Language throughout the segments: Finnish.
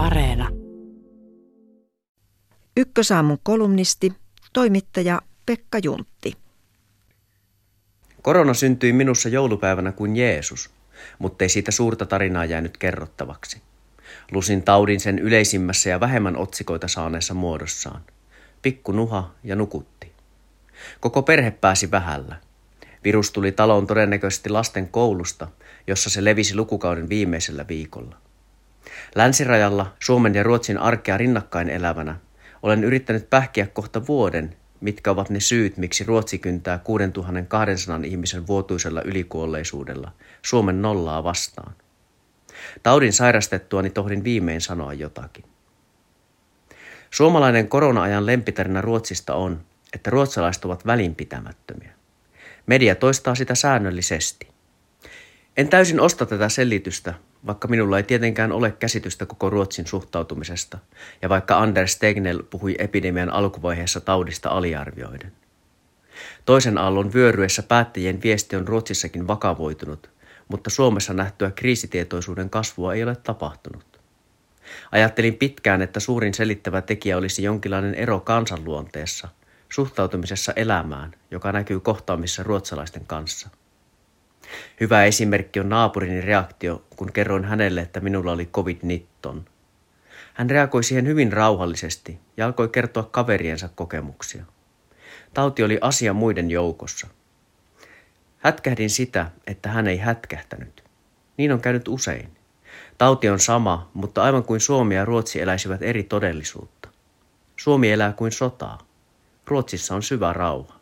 Areena. Ykkösaamun kolumnisti, toimittaja Pekka Juntti. Korona syntyi minussa joulupäivänä kuin Jeesus, mutta ei siitä suurta tarinaa jäänyt kerrottavaksi. Lusin taudin sen yleisimmässä ja vähemmän otsikoita saaneessa muodossaan. Pikku nuha ja nukutti. Koko perhe pääsi vähällä. Virus tuli taloon todennäköisesti lasten koulusta, jossa se levisi lukukauden viimeisellä viikolla. Länsirajalla Suomen ja Ruotsin arkea rinnakkain elävänä olen yrittänyt pähkiä kohta vuoden, mitkä ovat ne syyt, miksi Ruotsi kyntää 6200 ihmisen vuotuisella ylikuolleisuudella Suomen nollaa vastaan. Taudin sairastettuani tohdin viimein sanoa jotakin. Suomalainen korona-ajan lempitarina Ruotsista on, että ruotsalaiset ovat välinpitämättömiä. Media toistaa sitä säännöllisesti. En täysin osta tätä selitystä, vaikka minulla ei tietenkään ole käsitystä koko Ruotsin suhtautumisesta, ja vaikka Anders Tegnell puhui epidemian alkuvaiheessa taudista aliarvioiden. Toisen aallon vyöryessä päättäjien viesti on Ruotsissakin vakavoitunut, mutta Suomessa nähtyä kriisitietoisuuden kasvua ei ole tapahtunut. Ajattelin pitkään, että suurin selittävä tekijä olisi jonkinlainen ero kansanluonteessa, suhtautumisessa elämään, joka näkyy kohtaamissa ruotsalaisten kanssa – Hyvä esimerkki on naapurini reaktio, kun kerroin hänelle, että minulla oli covid-19. Hän reagoi siihen hyvin rauhallisesti ja alkoi kertoa kaveriensa kokemuksia. Tauti oli asia muiden joukossa. Hätkähdin sitä, että hän ei hätkähtänyt. Niin on käynyt usein. Tauti on sama, mutta aivan kuin Suomi ja Ruotsi eläisivät eri todellisuutta. Suomi elää kuin sotaa. Ruotsissa on syvä rauha.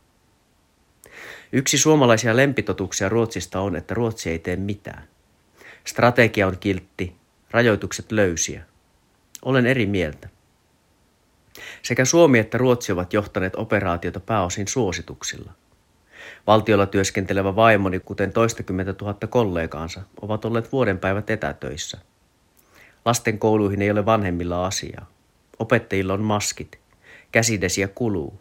Yksi suomalaisia lempitotuksia Ruotsista on, että Ruotsi ei tee mitään. Strategia on kiltti, rajoitukset löysiä. Olen eri mieltä. Sekä Suomi että Ruotsi ovat johtaneet operaatiota pääosin suosituksilla. Valtiolla työskentelevä vaimoni, kuten toistakymmentä tuhatta kollegaansa, ovat olleet vuoden päivät etätöissä. Lasten kouluihin ei ole vanhemmilla asiaa. Opettajilla on maskit. Käsidesiä kuluu.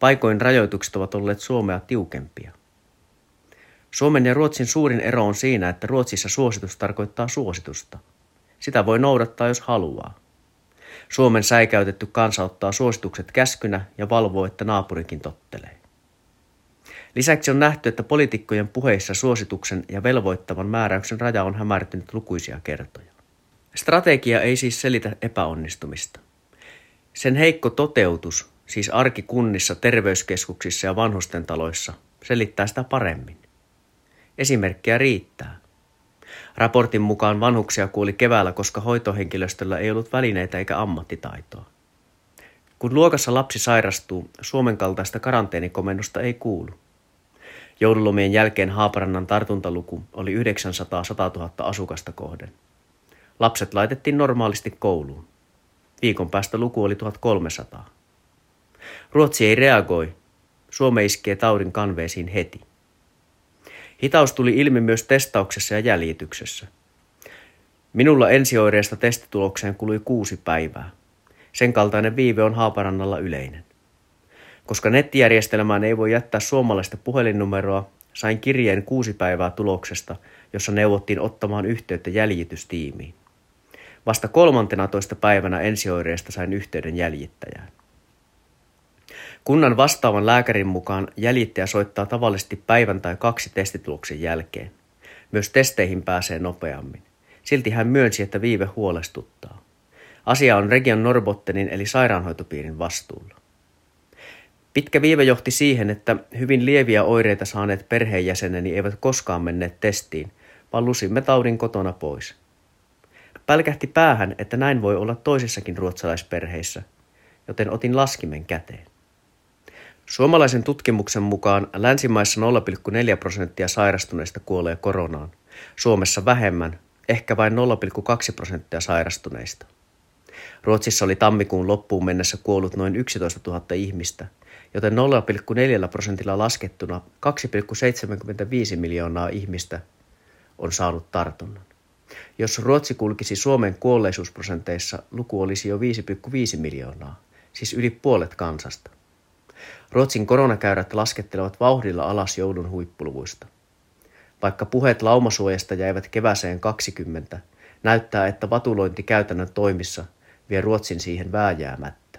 Paikoin rajoitukset ovat olleet Suomea tiukempia. Suomen ja Ruotsin suurin ero on siinä, että Ruotsissa suositus tarkoittaa suositusta. Sitä voi noudattaa, jos haluaa. Suomen säikäytetty kansa ottaa suositukset käskynä ja valvoo, että naapurikin tottelee. Lisäksi on nähty, että poliitikkojen puheissa suosituksen ja velvoittavan määräyksen raja on hämärtynyt lukuisia kertoja. Strategia ei siis selitä epäonnistumista. Sen heikko toteutus siis arkikunnissa, terveyskeskuksissa ja vanhustentaloissa, selittää sitä paremmin. Esimerkkiä riittää. Raportin mukaan vanhuksia kuoli keväällä, koska hoitohenkilöstöllä ei ollut välineitä eikä ammattitaitoa. Kun luokassa lapsi sairastuu, Suomen kaltaista karanteenikomennusta ei kuulu. Joululomien jälkeen Haaparannan tartuntaluku oli 900 000 asukasta kohden. Lapset laitettiin normaalisti kouluun. Viikon päästä luku oli 1300. Ruotsi ei reagoi. Suome iskee taudin kanveesiin heti. Hitaus tuli ilmi myös testauksessa ja jäljityksessä. Minulla ensioireesta testitulokseen kului kuusi päivää. Sen kaltainen viive on Haaparannalla yleinen. Koska nettijärjestelmään ei voi jättää suomalaista puhelinnumeroa, sain kirjeen kuusi päivää tuloksesta, jossa neuvottiin ottamaan yhteyttä jäljitystiimiin. Vasta kolmantena toista päivänä ensioireesta sain yhteyden jäljittäjään. Kunnan vastaavan lääkärin mukaan jäljittäjä soittaa tavallisesti päivän tai kaksi testituloksen jälkeen. Myös testeihin pääsee nopeammin. Silti hän myönsi, että viive huolestuttaa. Asia on Region Norbottenin eli sairaanhoitopiirin vastuulla. Pitkä viive johti siihen, että hyvin lieviä oireita saaneet perheenjäseneni eivät koskaan menneet testiin, vaan lusimme taudin kotona pois. Pälkähti päähän, että näin voi olla toisissakin ruotsalaisperheissä, joten otin laskimen käteen. Suomalaisen tutkimuksen mukaan länsimaissa 0,4 prosenttia sairastuneista kuolee koronaan. Suomessa vähemmän, ehkä vain 0,2 prosenttia sairastuneista. Ruotsissa oli tammikuun loppuun mennessä kuollut noin 11 000 ihmistä, joten 0,4 prosentilla laskettuna 2,75 miljoonaa ihmistä on saanut tartunnan. Jos Ruotsi kulkisi Suomen kuolleisuusprosenteissa, luku olisi jo 5,5 miljoonaa, siis yli puolet kansasta. Ruotsin koronakäyrät laskettelevat vauhdilla alas joulun huippuluvuista. Vaikka puheet laumasuojasta jäivät keväseen 20, Näyttää, että vatulointi käytännön toimissa vie Ruotsin siihen vääjäämättä.